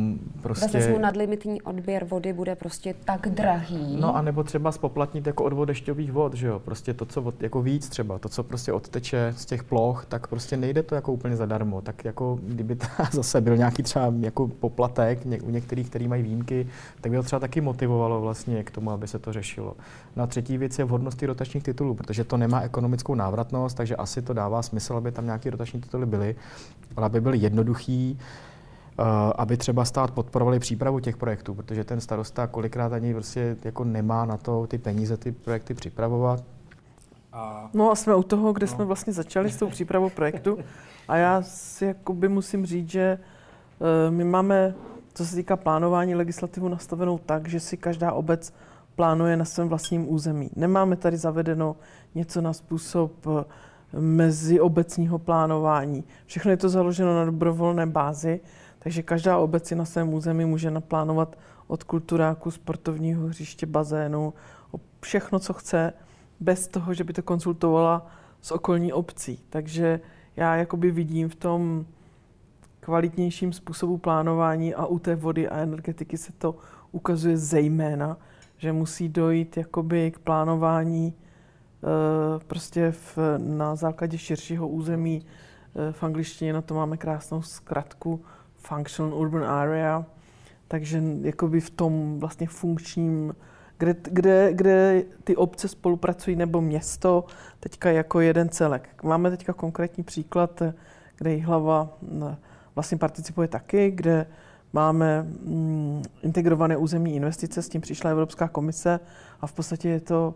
prostě... Vezmu nadlimitní odběr vody bude prostě tak drahý. No a nebo třeba spoplatnit jako odvod dešťových vod, že jo, prostě to, co od, jako víc třeba, to, co prostě odteče z těch ploch, tak prostě nejde to jako úplně zadarmo, tak jako kdyby to zase byl nějaký třeba jako poplatek ně, u některých, který mají výjimky, tak by to třeba taky motivovalo vlastně k tomu, aby se to řešilo. No a třetí věc je vhodnost rotačních titulů, protože to nemá ekonomickou návratnost, takže asi to dává smysl, aby tam nějaké rotační tituly byly, ale aby byly jednoduchý, aby třeba stát podporovali přípravu těch projektů, protože ten starosta kolikrát ani prostě jako nemá na to ty peníze ty projekty připravovat. A... No a jsme u toho, kde no. jsme vlastně začali s tou přípravou projektu a já si jakoby musím říct, že uh, my máme, co se týká plánování legislativu, nastavenou tak, že si každá obec plánuje na svém vlastním území. Nemáme tady zavedeno něco na způsob uh, meziobecního plánování. Všechno je to založeno na dobrovolné bázi, takže každá obec si na svém území může naplánovat od kulturáku, sportovního hřiště, bazénu, všechno, co chce, bez toho, že by to konzultovala s okolní obcí. Takže já jakoby vidím v tom kvalitnějším způsobu plánování a u té vody a energetiky se to ukazuje zejména, že musí dojít jakoby k plánování prostě v, na základě širšího území. V angličtině na to máme krásnou zkratku Functional Urban Area, takže jakoby v tom vlastně funkčním, kde, kde, kde ty obce spolupracují nebo město, teďka jako jeden celek. Máme teďka konkrétní příklad, kde hlava vlastně participuje taky, kde máme mm, integrované územní investice, s tím přišla Evropská komise a v podstatě je to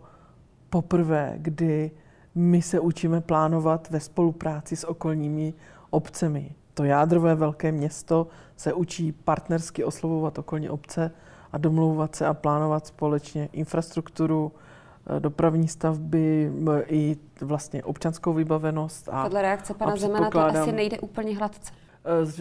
poprvé, kdy my se učíme plánovat ve spolupráci s okolními obcemi to jádrové velké město se učí partnersky oslovovat okolní obce a domlouvat se a plánovat společně infrastrukturu, eh, dopravní stavby i vlastně občanskou vybavenost. A, Podle reakce pana Zemana to asi nejde úplně hladce.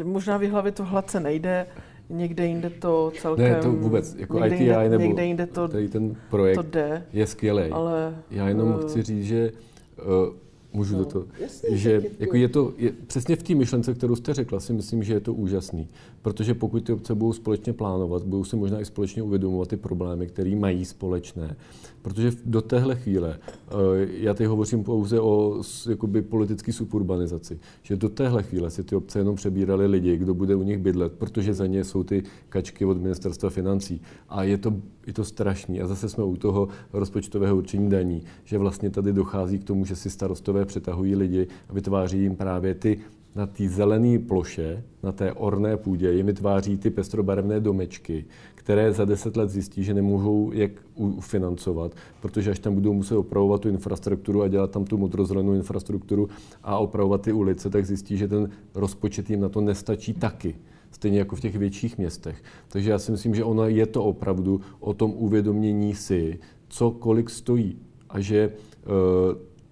Eh, možná v hlavě to hladce nejde, někde jinde to celkem... Ne, to vůbec, jako někde ITI jinde, nebo někde jinde to, tady ten projekt to jde, je skvělý. Ale, Já jenom uh, chci říct, že uh, můžu no, do toho, jasně, že jako je to, je, přesně v té myšlence, kterou jste řekla, si myslím, že je to úžasný. Protože pokud ty obce budou společně plánovat, budou si možná i společně uvědomovat ty problémy, které mají společné. Protože do téhle chvíle, eh, já teď hovořím pouze o jakoby, politické suburbanizaci, že do téhle chvíle si ty obce jenom přebírali lidi, kdo bude u nich bydlet, protože za ně jsou ty kačky od ministerstva financí. A je to, je to strašný. A zase jsme u toho rozpočtového určení daní, že vlastně tady dochází k tomu, že si starostové přetahují lidi a vytváří jim právě ty na té zelené ploše, na té orné půdě, jim vytváří ty pestrobarevné domečky, které za deset let zjistí, že nemůžou jak ufinancovat, protože až tam budou muset opravovat tu infrastrukturu a dělat tam tu modrozelenou infrastrukturu a opravovat ty ulice, tak zjistí, že ten rozpočet jim na to nestačí taky stejně jako v těch větších městech. Takže já si myslím, že ono je to opravdu o tom uvědomění si, co kolik stojí a že e,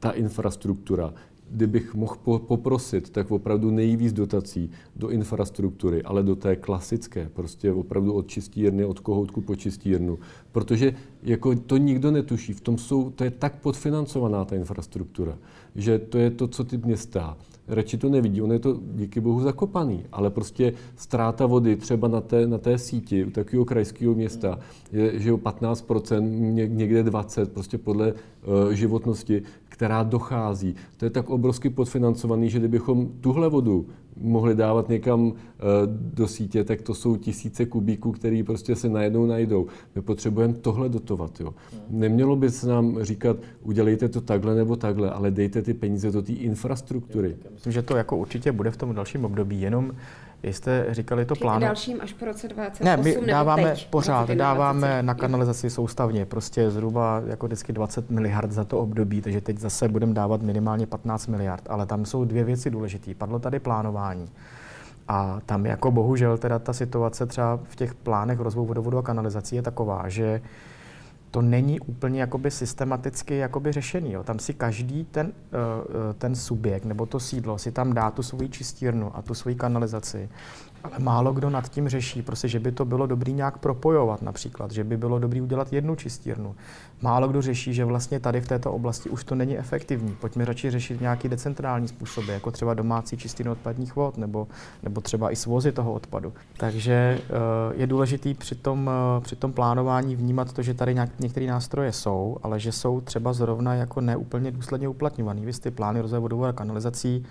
ta infrastruktura kdybych mohl poprosit, tak opravdu nejvíc dotací do infrastruktury, ale do té klasické, prostě opravdu od čistírny, od kohoutku po čistírnu. Protože jako to nikdo netuší, v tom jsou, to je tak podfinancovaná ta infrastruktura, že to je to, co ty města radši to nevidí. On je to díky bohu zakopaný, ale prostě ztráta vody třeba na té, na té síti u takového krajského města je, že o 15%, někde 20%, prostě podle uh, životnosti, která dochází. To je tak obrovsky podfinancovaný, že kdybychom tuhle vodu mohli dávat někam uh, do sítě, tak to jsou tisíce kubíků, které prostě se najednou najdou. My potřebujeme tohle dotovat. Jo. Nemělo by se nám říkat, udělejte to takhle nebo takhle, ale dejte ty peníze do té infrastruktury. Myslím, že to jako určitě bude v tom dalším období, jenom jste říkali to plán. dalším až po roce 2028 Ne, my dáváme teď, pořád, dáváme na kanalizaci soustavně, prostě zhruba jako vždycky 20 miliard za to období, takže teď zase budeme dávat minimálně 15 miliard, ale tam jsou dvě věci důležité. Padlo tady plánování. A tam jako bohužel teda ta situace třeba v těch plánech rozvoje vodovodu a kanalizací je taková, že to není úplně jakoby systematicky jakoby řešený. Jo. Tam si každý ten, eh, eh, ten subjekt nebo to sídlo si tam dá tu svoji čistírnu a tu svoji kanalizaci ale málo kdo nad tím řeší, prostě, že by to bylo dobrý nějak propojovat například, že by bylo dobrý udělat jednu čistírnu. Málo kdo řeší, že vlastně tady v této oblasti už to není efektivní. Pojďme radši řešit nějaký decentrální způsoby, jako třeba domácí čistírnu odpadních vod nebo, nebo třeba i svozy toho odpadu. Takže uh, je důležitý při tom, uh, při tom plánování vnímat to, že tady některé nástroje jsou, ale že jsou třeba zrovna jako neúplně důsledně uplatňovaný. Vy ty plány rozvoje vodovou a kanalizací Eh,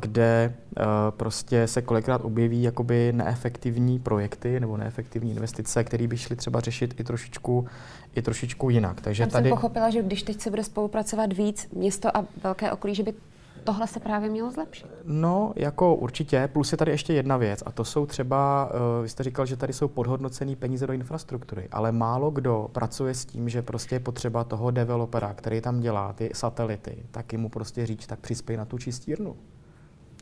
kde eh, prostě se kolikrát objeví jakoby neefektivní projekty nebo neefektivní investice, které by šly třeba řešit i trošičku, i trošičku jinak. Takže Tam tady... jsem pochopila, že když teď se bude spolupracovat víc město a velké okolí, že by tohle se právě mělo zlepšit? No, jako určitě. Plus je tady ještě jedna věc a to jsou třeba, uh, vy jste říkal, že tady jsou podhodnocené peníze do infrastruktury, ale málo kdo pracuje s tím, že prostě je potřeba toho developera, který tam dělá ty satelity, taky mu prostě říct, tak přispěj na tu čistírnu.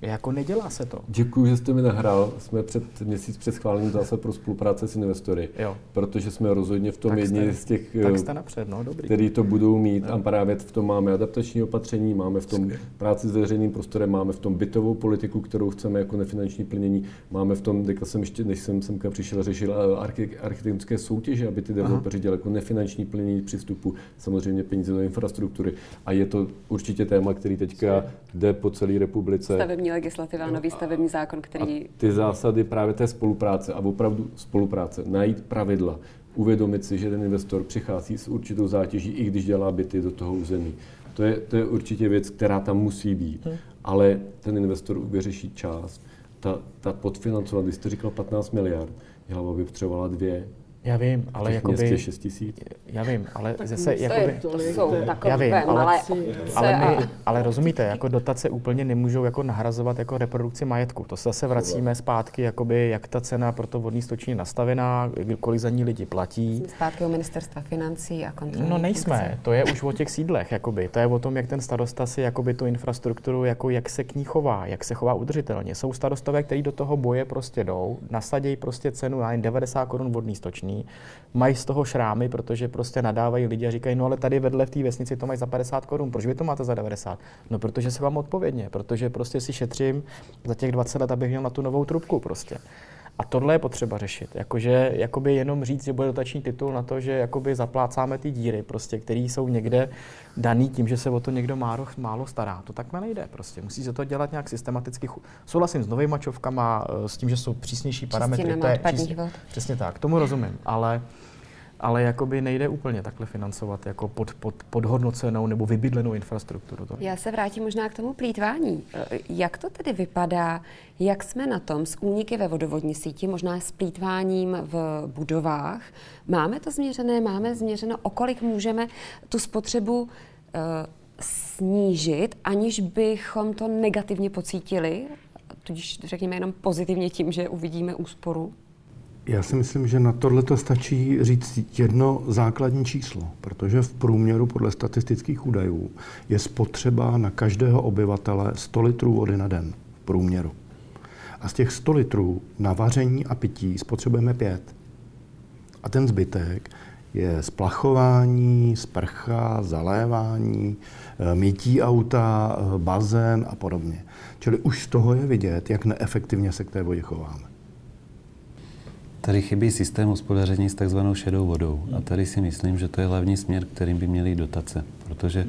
Jako nedělá se to. Děkuji, že jste mi nahrál. Jsme před měsíc před schválením zase pro spolupráce s investory. Jo. Protože jsme rozhodně v tom jedni z těch, tak jste napřed, no, dobrý. který to budou mít. No. A právě v tom máme adaptační opatření, máme v tom Skvěl. práci s veřejným prostorem, máme v tom bytovou politiku, kterou chceme jako nefinanční plnění. Máme v tom, teďka jsem ještě, než jsem semka přišel, řešil eh, architektonické soutěže, aby ty developeři dělali jako nefinanční plnění přístupu, samozřejmě peníze do infrastruktury. A je to určitě téma, který teďka jde po celé republice. Stavební legislativa, nový stavební zákon, který... A ty zásady právě té spolupráce a opravdu spolupráce, najít pravidla, uvědomit si, že ten investor přichází s určitou zátěží, i když dělá byty do toho území. To je, to je určitě věc, která tam musí být, hmm. ale ten investor vyřeší část. Ta, ta podfinancovat, když jste říkal 15 miliard, hlava by potřebovala dvě, já vím, ale jako by... 6 tisíc. Já vím, ale tak zase jakoby... To jsou takové já vím, ale, ale, my, ale rozumíte, jako dotace úplně nemůžou jako nahrazovat jako reprodukci majetku. To se zase vracíme zpátky, jakoby, jak ta cena pro to vodní stočení je nastavená, kolik za ní lidi platí. Jsme zpátky u ministerstva financí a kontroly. No nejsme, funkce. to je už o těch sídlech, jakoby. to je o tom, jak ten starosta si jakoby, tu infrastrukturu, jako jak se k ní chová, jak se chová udržitelně. Jsou starostové, kteří do toho boje prostě jdou, nasadějí prostě cenu na 90 korun vodní stoční špatný, mají z toho šrámy, protože prostě nadávají lidi a říkají, no ale tady vedle v té vesnici to mají za 50 korun, proč vy to máte za 90? No protože se vám odpovědně, protože prostě si šetřím za těch 20 let, abych měl na tu novou trubku prostě. A tohle je potřeba řešit. Jakože jakoby jenom říct, že bude dotační titul na to, že jakoby zaplácáme ty díry, prostě, které jsou někde daný tím, že se o to někdo málo, málo stará. To tak nejde. Prostě. Musí se to dělat nějak systematicky. Souhlasím s novými mačovkama, eh, s tím, že jsou přísnější parametry. To je přísně, přesně tak, tomu rozumím. Ale ale jakoby nejde úplně takhle financovat jako pod, pod, podhodnocenou nebo vybydlenou infrastrukturu. To. Já se vrátím možná k tomu plítvání. Jak to tedy vypadá? Jak jsme na tom s úniky ve vodovodní síti, možná s plítváním v budovách? Máme to změřené? Máme změřeno, o kolik můžeme tu spotřebu uh, snížit, aniž bychom to negativně pocítili? Tudíž řekněme jenom pozitivně tím, že uvidíme úsporu? Já si myslím, že na tohle to stačí říct jedno základní číslo, protože v průměru podle statistických údajů je spotřeba na každého obyvatele 100 litrů vody na den v průměru. A z těch 100 litrů na vaření a pití spotřebujeme 5. A ten zbytek je splachování, sprcha, zalévání, eh, mytí auta, eh, bazén a podobně. Čili už z toho je vidět, jak neefektivně se k té vodě chováme. Tady chybí systém hospodaření s takzvanou šedou vodou. A tady si myslím, že to je hlavní směr, kterým by měly dotace. Protože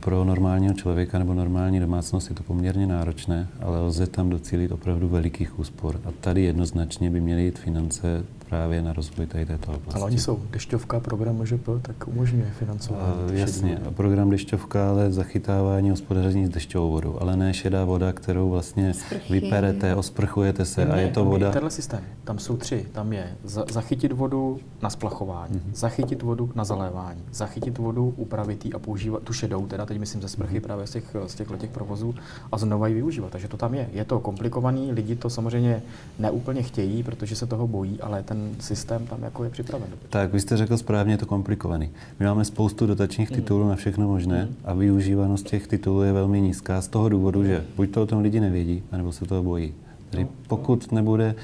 pro normálního člověka nebo normální domácnost je to poměrně náročné, ale lze tam docílit opravdu velikých úspor. A tady jednoznačně by měly jít finance právě na rozvoj tady této oblasti. Ale oni jsou dešťovka, program MŽP, tak umožňuje financování. Uh, jasně, a program dešťovka, ale zachytávání hospodaření s dešťovou vodou, ale ne šedá voda, kterou vlastně Sprchy. vyperete, osprchujete se ne, a je to voda. Je tenhle systém, tam jsou tři. Tam je zachytit vodu na splachování, mm-hmm. zachytit vodu na zalévání, zachytit vodu, upravit a používat tu šedou, teda teď myslím ze sprchy mm-hmm. právě z těch, z těch těch provozů a znova ji využívat. Takže to tam je. Je to komplikovaný, lidi to samozřejmě neúplně chtějí, protože se toho bojí, ale ten systém tam jako je připraven. Tak, vy jste řekl správně, je to komplikovaný. My máme spoustu dotačních titulů mm. na všechno možné mm. a využívanost těch titulů je velmi nízká z toho důvodu, že buď to o tom lidi nevědí, anebo se toho bojí. Tedy pokud nebude,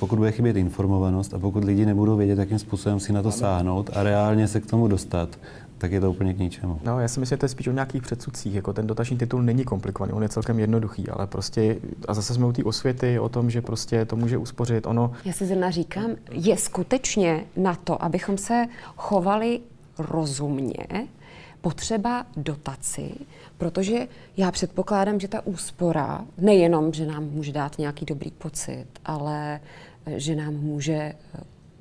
pokud bude chybět informovanost a pokud lidi nebudou vědět, jakým způsobem si na to sáhnout a reálně se k tomu dostat, tak je to úplně k ničemu. No, já si myslím, že to je spíš o nějakých předsudcích. Jako ten dotační titul není komplikovaný, on je celkem jednoduchý, ale prostě, a zase jsme u té osvěty o tom, že prostě to může uspořit. Ono... Já si zrovna říkám, je skutečně na to, abychom se chovali rozumně, potřeba dotaci, protože já předpokládám, že ta úspora nejenom, že nám může dát nějaký dobrý pocit, ale že nám může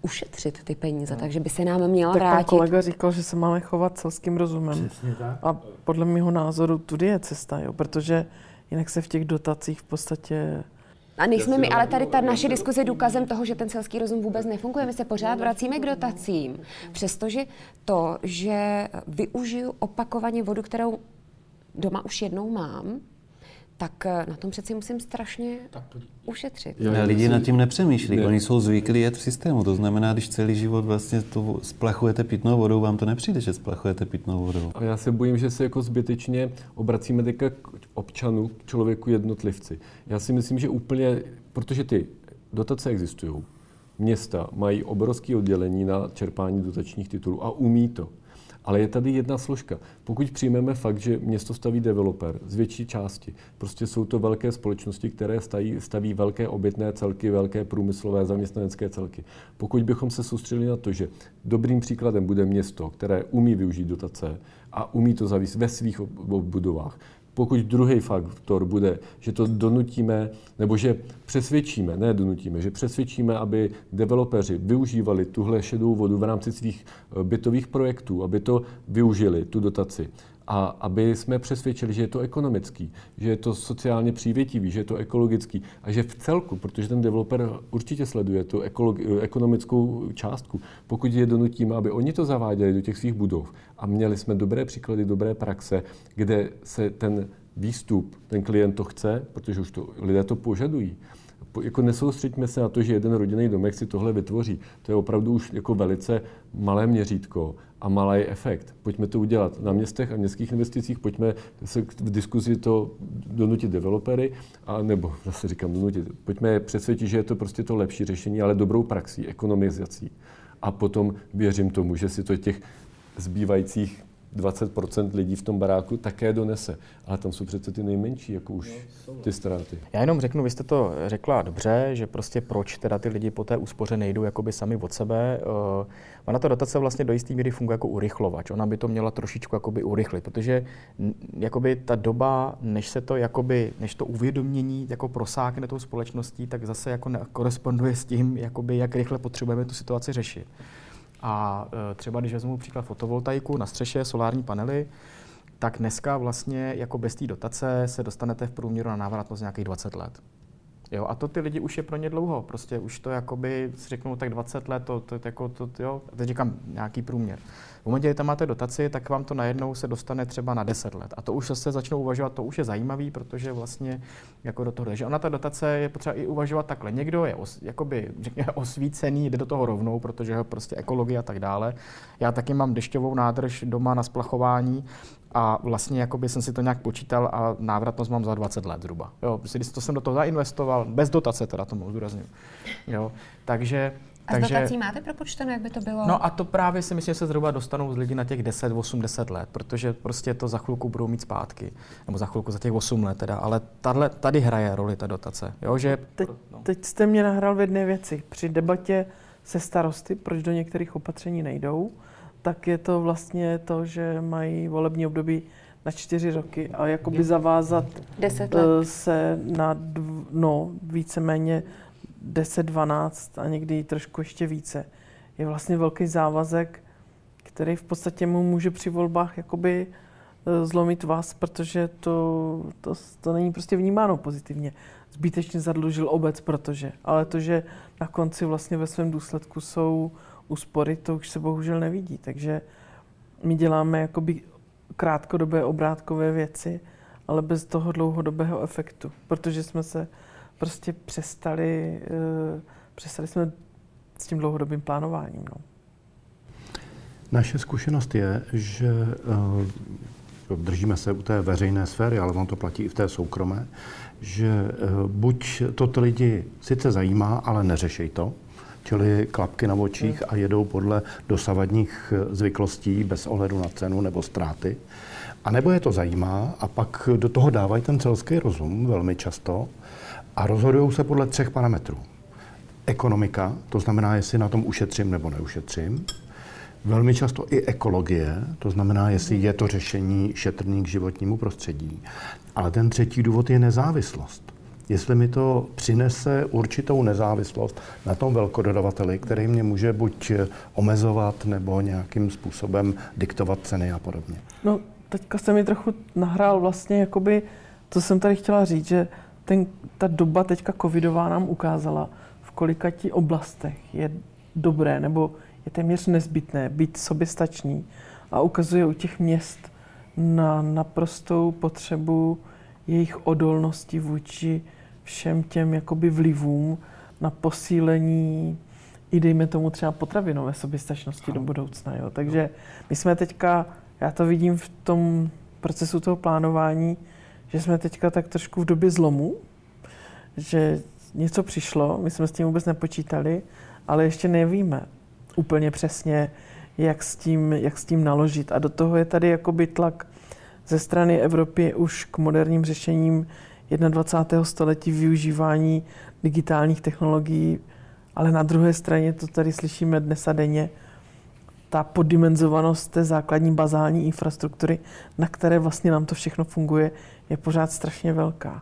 ušetřit ty peníze, no. takže by se nám měla tak vrátit. Tak kolega říkal, že se máme chovat selským rozumem. Přesně tak. A podle mého názoru tudy je cesta, jo, protože jinak se v těch dotacích v podstatě a nejsme my, ale tady ta naše diskuze je důkazem toho, že ten selský rozum vůbec nefunguje. My se pořád vracíme k dotacím. Přestože to, že využiju opakovaně vodu, kterou doma už jednou mám, tak eh, na tom přeci musím strašně ušetřit. Jo, lidi nad tím nepřemýšlí. Ne. Oni jsou zvyklí jet v systému. To znamená, když celý život vlastně to splachujete pitnou vodou, vám to nepřijde, že splachujete pitnou vodou. A já se bojím, že se jako zbytečně obracíme teďka k občanu, k člověku jednotlivci. Já si myslím, že úplně, protože ty dotace existují, města mají obrovské oddělení na čerpání dotačních titulů a umí to. Ale je tady jedna složka. Pokud přijmeme fakt, že město staví developer z větší části, prostě jsou to velké společnosti, které staví, staví velké obytné celky, velké průmyslové zaměstnanecké celky. Pokud bychom se soustředili na to, že dobrým příkladem bude město, které umí využít dotace a umí to zavíst ve svých budovách, pokud druhý faktor bude, že to donutíme, nebo že přesvědčíme, ne donutíme, že přesvědčíme, aby developeři využívali tuhle šedou vodu v rámci svých eh, bytových projektů, aby to využili, tu dotaci, a aby jsme přesvědčili, že je to ekonomický, že je to sociálně přívětivý, že je to ekologický a že v celku, protože ten developer určitě sleduje tu ekonomickou částku, pokud je donutíme, aby oni to zaváděli do těch svých budov a měli jsme dobré příklady, dobré praxe, kde se ten výstup, ten klient to chce, protože už to, lidé to požadují, jako nesoustřeďme se na to, že jeden rodinný domek si tohle vytvoří. To je opravdu už jako velice malé měřítko a malý efekt. Pojďme to udělat na městech a městských investicích, pojďme se v diskuzi to donutit developery, a nebo zase říkám donutit, pojďme přesvědčit, že je to prostě to lepší řešení, ale dobrou praxí, ekonomizací. A potom věřím tomu, že si to těch zbývajících 20% lidí v tom baráku také donese. Ale tam jsou přece ty nejmenší, jako už no, ty ztráty. Já jenom řeknu, vy jste to řekla dobře, že prostě proč teda ty lidi po té úspoře nejdou jakoby sami od sebe. Uh, ona ta dotace vlastně do jisté míry funguje jako urychlovač. Ona by to měla trošičku jakoby urychlit, protože jakoby ta doba, než se to jakoby, než to uvědomění jako prosákne tou společností, tak zase jako koresponduje s tím, jakoby, jak rychle potřebujeme tu situaci řešit. A e, třeba když vezmu příklad fotovoltaiku na střeše, solární panely, tak dneska vlastně jako bez té dotace se dostanete v průměru na návratnost nějakých 20 let. Jo, a to ty lidi už je pro ně dlouho. Prostě už to jakoby, si řeknou, tak 20 let, to, to, to, jako, to, jo, teď říkám nějaký průměr. V momentě, kdy tam máte dotaci, tak vám to najednou se dostane třeba na 10 let. A to už se začnou uvažovat, to už je zajímavý, protože vlastně jako do toho. Že ona ta dotace je potřeba i uvažovat takhle. Někdo je os, jakoby, řekněme, osvícený, jde do toho rovnou, protože prostě ekologie a tak dále. Já taky mám dešťovou nádrž doma na splachování a vlastně jakoby jsem si to nějak počítal a návratnost mám za 20 let zhruba. Jo, když to jsem do toho zainvestoval, bez dotace teda tomu zdůrazním. Jo, takže a Takže, s dotací máte propočteno, jak by to bylo? No a to právě si myslím, že se zhruba dostanou z lidi na těch 10, 8, 10 let, protože prostě to za chvilku budou mít zpátky. Nebo za chvilku za těch 8 let teda. Ale tahle, tady hraje roli ta dotace. Jo, že, teď, no. teď jste mě nahrál v jedné věci. Při debatě se starosty, proč do některých opatření nejdou, tak je to vlastně to, že mají volební období na čtyři roky a jakoby zavázat Deset let. Eh, se na dv, no, víceméně 10, 12 a někdy trošku ještě více. Je vlastně velký závazek, který v podstatě mu může při volbách jakoby eh, zlomit vás, protože to, to, to není prostě vnímáno pozitivně. Zbytečně zadlužil obec, protože, ale to, že na konci vlastně ve svém důsledku jsou úspory, to už se bohužel nevidí. Takže my děláme jakoby krátkodobé obrátkové věci, ale bez toho dlouhodobého efektu, protože jsme se prostě přestali, uh, přestali jsme s tím dlouhodobým plánováním. No. Naše zkušenost je, že uh, držíme se u té veřejné sféry, ale on to platí i v té soukromé, že uh, buď to ty lidi sice zajímá, ale neřešej to, čili klapky na očích a jedou podle dosavadních zvyklostí bez ohledu na cenu nebo ztráty. A nebo je to zajímá a pak do toho dávají ten celský rozum velmi často a rozhodují se podle třech parametrů. Ekonomika, to znamená, jestli na tom ušetřím nebo neušetřím. Velmi často i ekologie, to znamená, jestli je to řešení šetrný k životnímu prostředí. Ale ten třetí důvod je nezávislost. Jestli mi to přinese určitou nezávislost na tom velkododavateli, který mě může buď omezovat nebo nějakým způsobem diktovat ceny a podobně. No, teďka se mi trochu nahrál vlastně, jakoby, co jsem tady chtěla říct, že ten, ta doba teďka covidová nám ukázala, v kolika ti oblastech je dobré nebo je téměř nezbytné být soběstačný a ukazuje u těch měst na naprostou potřebu jejich odolnosti vůči všem těm jakoby vlivům na posílení i dejme tomu třeba potravinové soběstačnosti do budoucna. Jo. Takže my jsme teďka, já to vidím v tom procesu toho plánování, že jsme teďka tak trošku v době zlomu, že něco přišlo, my jsme s tím vůbec nepočítali, ale ještě nevíme úplně přesně, jak s tím, jak s tím naložit. A do toho je tady jakoby tlak ze strany Evropy už k moderním řešením 21. století využívání digitálních technologií, ale na druhé straně to tady slyšíme dnes a denně, ta poddimenzovanost té základní bazální infrastruktury, na které vlastně nám to všechno funguje, je pořád strašně velká.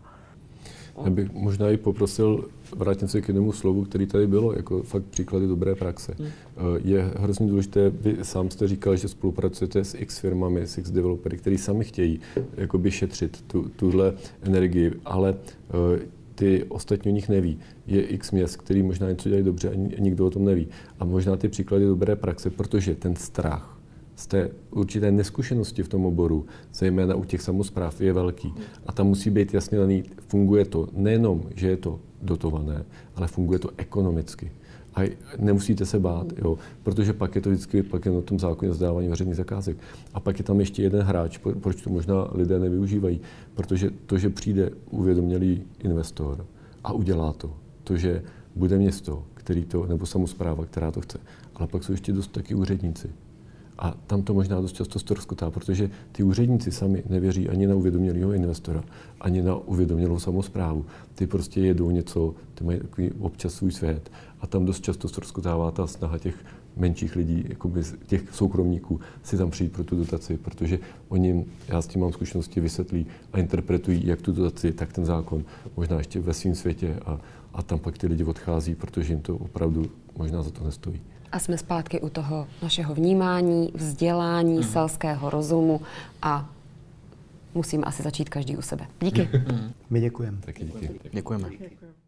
Já bych možná i poprosil vrátit se k jednomu slovu, který tady bylo, jako fakt příklady dobré praxe. Hmm. Eh, je hrozně důležité, vy sám jste říkal, že spolupracujete s x firmami, s x developery, kteří sami chtějí jakoby šetřit tu, tuhle energii, ale eh, ty ostatní o nich neví. Je x měst, který možná něco dělají dobře a nikdo o tom neví. A možná ty příklady dobré praxe, protože ten strach z té určité neskušenosti v tom oboru, zejména u těch samozpráv, je velký. A tam musí být jasně daný, funguje to nejenom, že je to dotované, ale funguje to ekonomicky. A nemusíte se bát, jo, protože pak je to vždycky pak je na tom zákoně zdávání veřejných zakázek. A pak je tam ještě jeden hráč, proč to možná lidé nevyužívají. Protože to, že přijde uvědomělý investor a udělá to, to, že bude město, který to, nebo samozpráva, která to chce, ale pak jsou ještě dost taky úředníci. A tam to možná dost často storskotá, protože ty úředníci sami nevěří ani na uvědomělého investora, ani na uvědomělou samozprávu. Ty prostě jedou něco, ty mají takový občas svůj svět a tam dost často storskotává ta snaha těch menších lidí, jakoby těch soukromníků, si tam přijít pro tu dotaci, protože oni, já s tím mám zkušenosti, vysvětlí a interpretují jak tu dotaci, tak ten zákon, možná ještě ve svém světě a, a tam pak ty lidi odchází, protože jim to opravdu možná za to nestojí. A jsme zpátky u toho našeho vnímání, vzdělání, mm. selského rozumu a musíme asi začít každý u sebe. Díky. My děkujeme. Taky díky. Děkujeme. Děkuji.